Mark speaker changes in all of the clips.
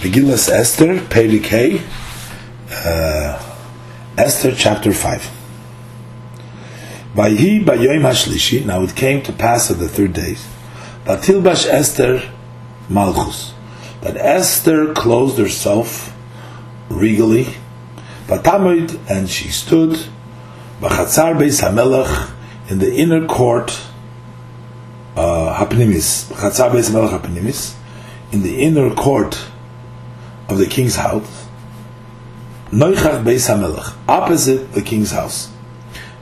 Speaker 1: Megillas Esther, Perikei, uh, Esther chapter 5. Vayhi bayoim hashlishi, now it came to pass at the third day, Batilbash Esther Malchus, that Esther clothed herself regally, Batamid, and she stood, Bachatzar Beis HaMelech, in the inner court, uh, Hapnimis, Bachatzar Beis HaMelech Hapnimis, in the inner court of the king's house, Noichach Beis HaMelech, opposite the king's house.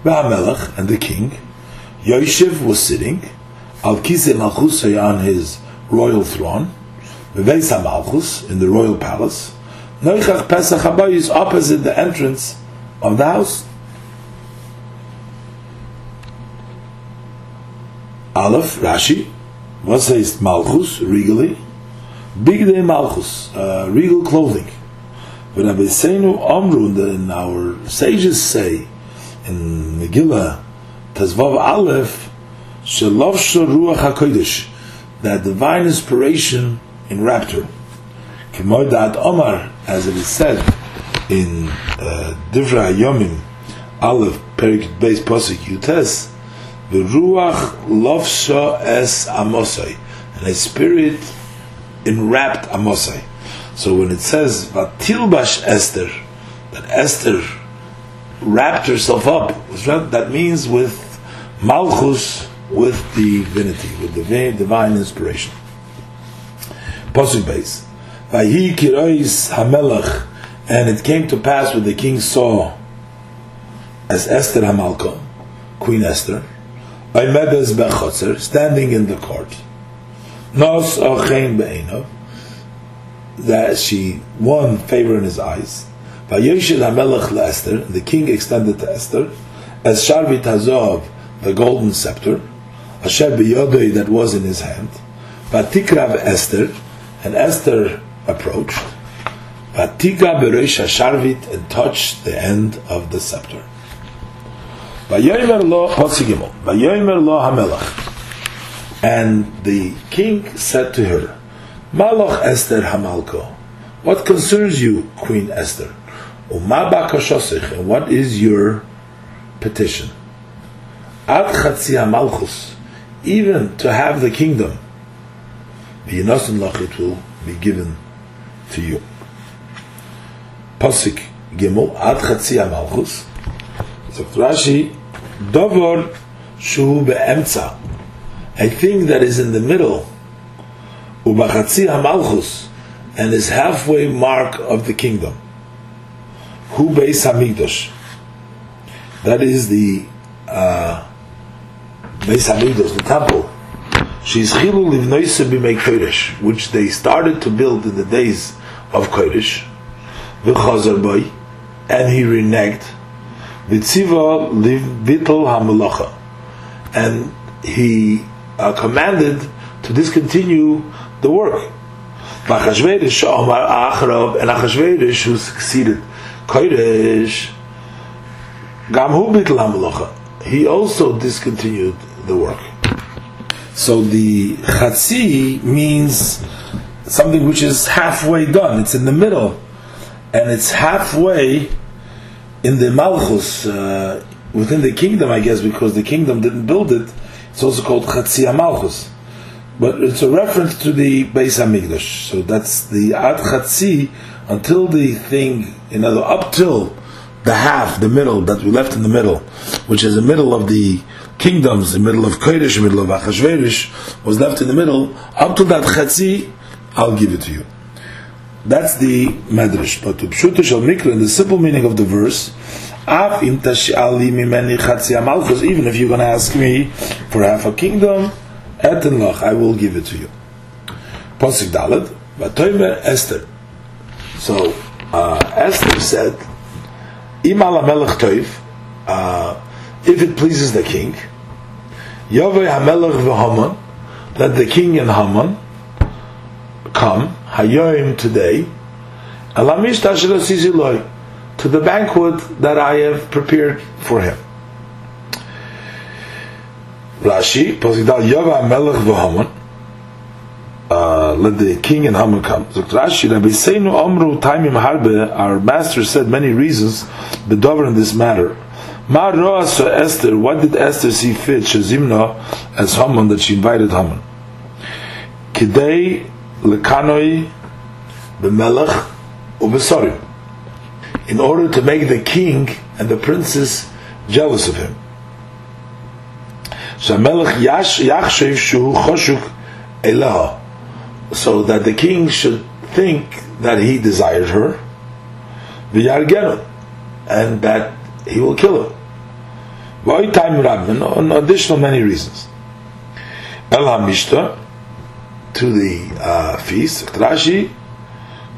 Speaker 1: V'HaMelech, and the king, Yoshev was sitting, Al Kisei Malchus on his royal throne, V'Beis HaMalchus, in the royal palace, Noichach Pesach Habayis, opposite the entrance of the house. Aleph, Rashi, what says Malchus, regally? Big day Malchus, uh, regal clothing. But Abisenu Amru, and our sages say in Megillah, Tazvav Aleph, Shalovsha Ruach HaKodesh, that divine inspiration enwrapped her. Kemodat Omar, as it is said in uh, Divra Yomim, Aleph, Perik Beis Posik Yutes, the Ruach Lovsha Es Amosai, and a spirit enwrapped Amosai. So when it says Vatilbash Esther, that Esther wrapped herself up, that means with Malchus, with divinity, with the divine inspiration. Pasuk base. Vahi kirois hamelach, and it came to pass when the king saw as Esther Hamalka, Queen Esther, Oimedes Bechotzer, standing in the court. Nos Ochein Be'enov, that she won favor in his eyes. Vayoshel HaMelech Esther, the king extended to Esther, as Sharvit Hazov, the golden scepter, Asher B'yodoi that was in his hand, Vatikrav Esther, and Esther approached, Vatika Bereisha Sharvit, and touched the end of the scepter. Vayomer lo Potzigimel, Vayomer lo HaMelech, and the king said to her, Malach Esther Hamalko, what concerns you, Queen Esther? And what is your petition? Ad Malchus, even to have the kingdom, it will be given to you. Pasik Gimel, Ad Malchus, so Rashi, Dovor Shu Be'emtza, a think that is in the middle, Ubachatzi Malchus, and is halfway mark of the kingdom. Hu Beis Hamikdash. That is the uh, Beis Hamikdash, the temple. She's Chilu Livnoise B'mei Kodesh, which they started to build in the days of Koresh. V'chazar boy, and he reneged. V'tziva liv vital hamalacha, and he uh, commanded to discontinue the work. And Achashverosh who succeeded Koresh, he also discontinued the work. So the Chatzi means something which is halfway done, it's in the middle, and it's halfway in the Malchus, uh, within the kingdom, I guess, because the kingdom didn't build it, it's also called Chatzi Malchus but it's a reference to the Beis Hamikdash. So that's the Ad Chatzi until the thing, you know, up till the half, the middle that we left in the middle, which is the middle of the kingdoms, the middle of Koresh, the middle of Achashverosh, was left in the middle. Up to that Chatzi, I'll give it to you. That's the Medrash. But to Pshuta al Mikra, in the simple meaning of the verse, even if you're going to ask me for half a kingdom, Eten loch, I will give it to you. Posik Dalad, Vatoimer Esther. So uh, Esther said, Imal Melech Toiv, uh, if it pleases the king, Yovei HaMelech v'Haman, let the king and Haman come, Hayoim today, Alamish Tashilah to the banquet that I have prepared for him. Rashi, Posidal Yava Melech v'Haman, uh, let the king and Haman come. Sagt Rashi, Rabbi Seinu Omru Taimim Harbe, our master said many reasons, the dover in this matter. Ma Roas Esther, what did Esther see fit, Shazimna, as Haman, that she invited Haman? Kidei Lekanoi B'melech Ubesorim. In order to make the king and the princess jealous of him. So that the king should think that he desired her, and that he will kill her. V'oitam Rabban, on additional many reasons. To the uh, feast,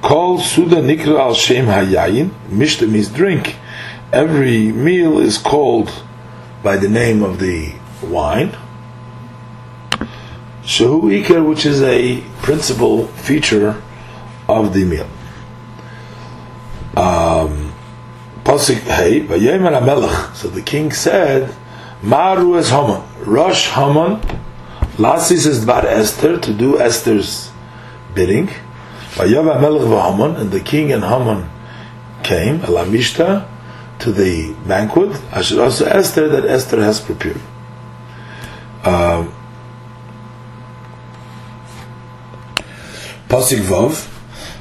Speaker 1: called Suda Nikra al Shem Hayayin, Mishta means drink. Every meal is called by the name of the wine. Shehu Iker, which is a principal feature of the meal. Um, Pasik Hey, Vayemer. So the king said, Maru es Haman, Rosh Haman, Lasis is Dvar Esther, to do Esther's bidding. And the king and Haman came, Elamishta, to the banquet, Asher also Esther, that Esther has prepared. Um, Pasik Vav,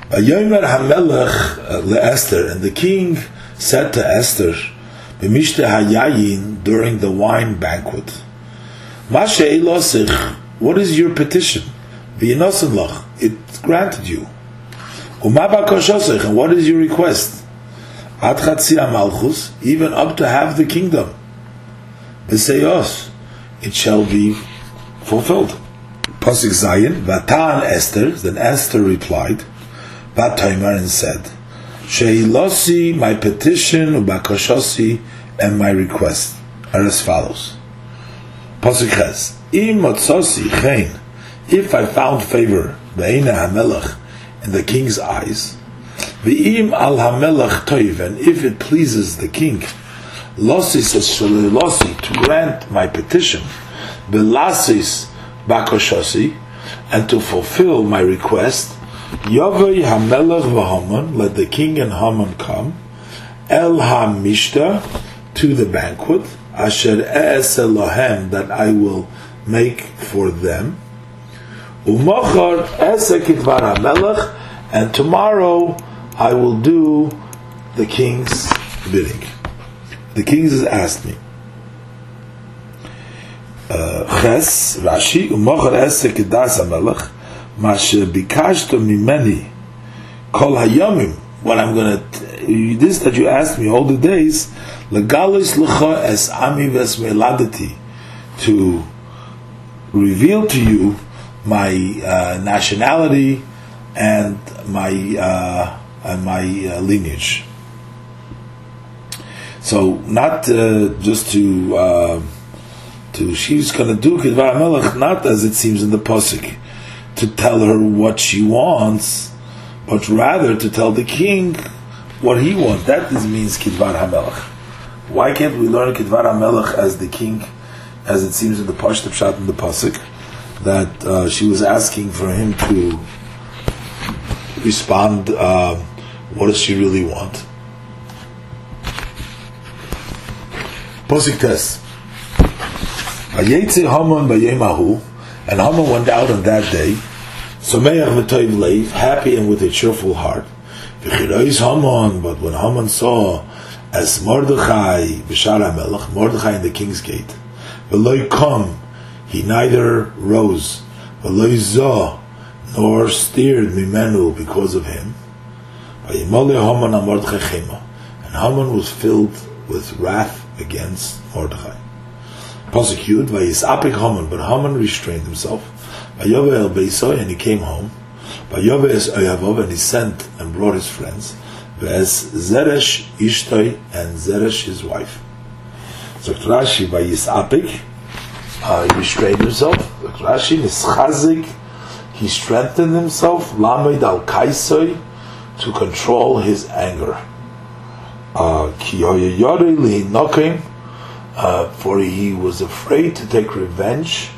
Speaker 1: Yomer Hamelech leEsther, and the king said to Esther, B'mishte Hayayin during the wine banquet, Mashe Elosich, what is your petition? V'yinosen lach, it granted you. And what is your request? Even up to half the kingdom. B'seyos, it shall be fulfilled. Pasuk Zion, Vatan Esther, then Esther replied, Vataimer and said, Sheilosi, my petition, Ubakoshosi, and my request are as follows. Pasuk Ches, Im Motsosi if I found favor, Be'ena HaMelech, in the king's eyes, V'im al HaMelech Toiv, and if it pleases the king, Losis es Losi, to grant my petition, Belasis bakoshosi, and to fulfill my request, Yavai Hamelech v'Haman, let the king and Haman come, El Hamishta, to the banquet, Asher Es Elohem, that I will make for them, Umachar Esekitvar Hamelech, and tomorrow I will do the king's bidding. The king has asked me, uh, Ches, Rashi, Umocher Esek Kedas HaMelech, Ma shebikashto mimeni kol hayomim, what I'm going to, this that you asked me all the days, legalis lecha es ami ves to reveal to you my uh, nationality and my uh, and my uh, lineage. So not uh, just to uh, to she's going to do Kedvar Melech, not as it seems in the Pasuk, to tell her what she wants, but rather to tell the king what he wants. That is, means Kedvar HaMelech. Why can't we learn Kedvar HaMelech as the king, as it seems in the Pashtab Shat in the Pasuk, that uh, she was asking for him to respond, uh, what does she really want? Pasuk test. Haman b'yemahu, and Haman went out on that day, Someach v'toiv leiv, happy and with a cheerful heart. V'chirois Haman, but when Haman saw as Mordechai b'shar Mordechai in the king's gate, v'loi come, he neither rose, nor steered mimenu because of him. And Haman was filled with wrath against Mordechai. Prosecuted by his apik Haman, but Haman restrained himself. And he came home. And he sent and brought his friends. Ves Zeresh Ishtoi, and Zeresh his wife. So Rashi by his apik, uh, he restrained himself. Rashi Nischazik, he strengthened himself. Lamed al Kaisoy, to control his anger. Nokim, uh, for he was afraid to take revenge.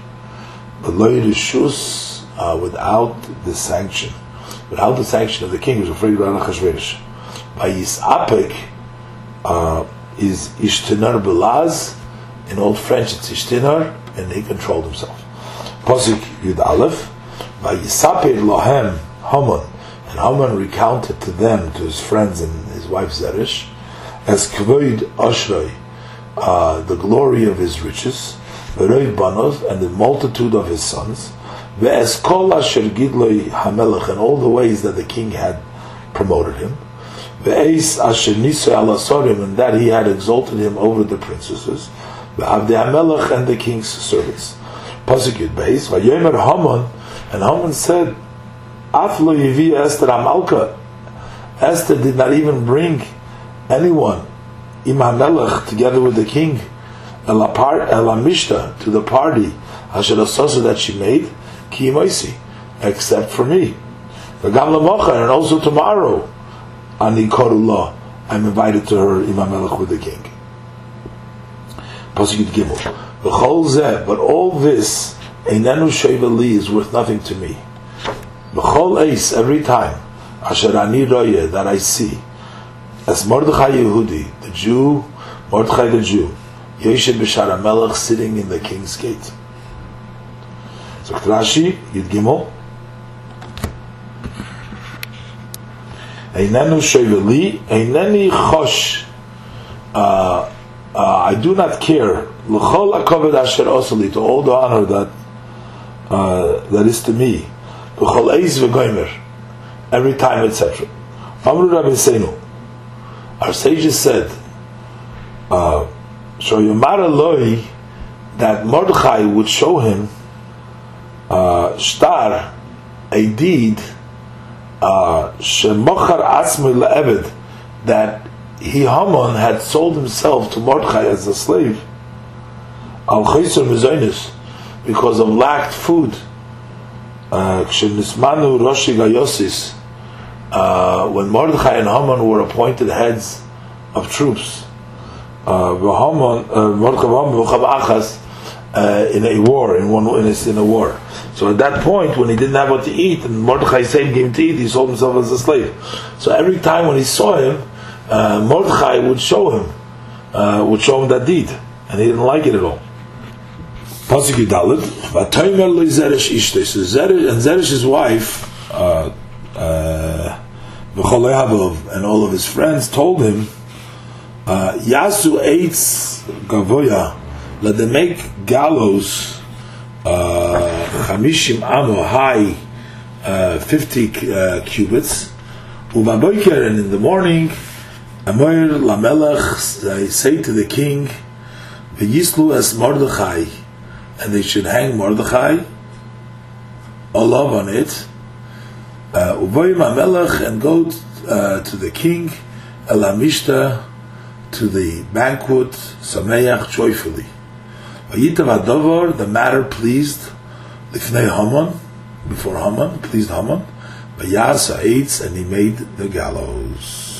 Speaker 1: Uh, without the sanction, without the sanction of the king, who was afraid of Achashverosh. By Yisapek uh, is Ishtinar Belaz. In Old French, it's Ishtinar, and he controlled himself. Pasuk Yud Aleph. By Yisaper Lohem Haman, and Haman recounted to them, to his friends and his wife Zeresh, as Kvoid Ashrei, uh, the glory of his riches, Veroid Banov, and the multitude of his sons, Ve'eskol Asher Gidloi Hamelech, and all the ways that the king had promoted him, Ve'eis Asher Nisra Alasorim, and that he had exalted him over the princesses, Ve'avde Hamelech, and the king's servants. Pasuk Yud Beis, Vayomer Haman, and Haman said, Aflo Yivi Esther Amalka, Esther did not even bring anyone, Imam Melech, together with the king, Elamishta, to the party, Asher Asosa that she made, Ki Moisi, except for me. V'gam Lamocha, and also tomorrow, Ani I'm invited to her, Imam Melech, with the king. Pasuk Gimel. But all this, Einenu Sheveli, is worth nothing to me. V'chol Eis, every time, Asher Ani Roye, that I see, as Mordechai Yehudi, the Jew, Mordechai the Jew, Yeshe B'Shar Melech sitting in the king's gate. So Rashi, Yud Gimel, Einenu Sheveli, Eineni Chosh, uh, uh, I do not care, L'chol HaKoved Asher Osali, to all the honor that uh, that is to me, L'chol Eiz V'Goymer, every time, etc. Amru Rabbi Seinu, our sages said, uh, so Yomar Eloi, that Mordechai would show him uh, star, a deed, uh, shemochar asmi le'eved, that he Haman had sold himself to Mordechai as a slave, al chayser mizonis, because of lacked food. Kshenismanu roshi gayosis, uh, when Mordechai and Haman were appointed heads of troops, uh, uh, in a war, in one in a, in a war. So at that point, when he didn't have what to eat, and Mordechai gave him to eat, he sold himself as a slave. So every time when he saw him, uh, Mordechai would show him, uh, would show him that deed, and he didn't like it at all. Pasuk Dalit, Vatomer lo Zeresh Ishte. So Zeresh and Zeresh's wife, uh, uh, and all of his friends told him, uh, Yasu eitz gavoya, let them make gallows, uh, chamishim amo high, uh, fifty uh, cubits. Uvaboiker, and in the morning, Amor lamelech, they say to the king, V'yislu as Mordechai, and they should hang Mordechai, olav on it. Uvoyim uh, Amelech, and go uh, to the king, Elamishta, to the banquet, Sameach, joyfully. Vayitav Adovar, the matter pleased, Lifnei Haman, before Haman, pleased Haman, Vayas Ha'etz, and he made the gallows.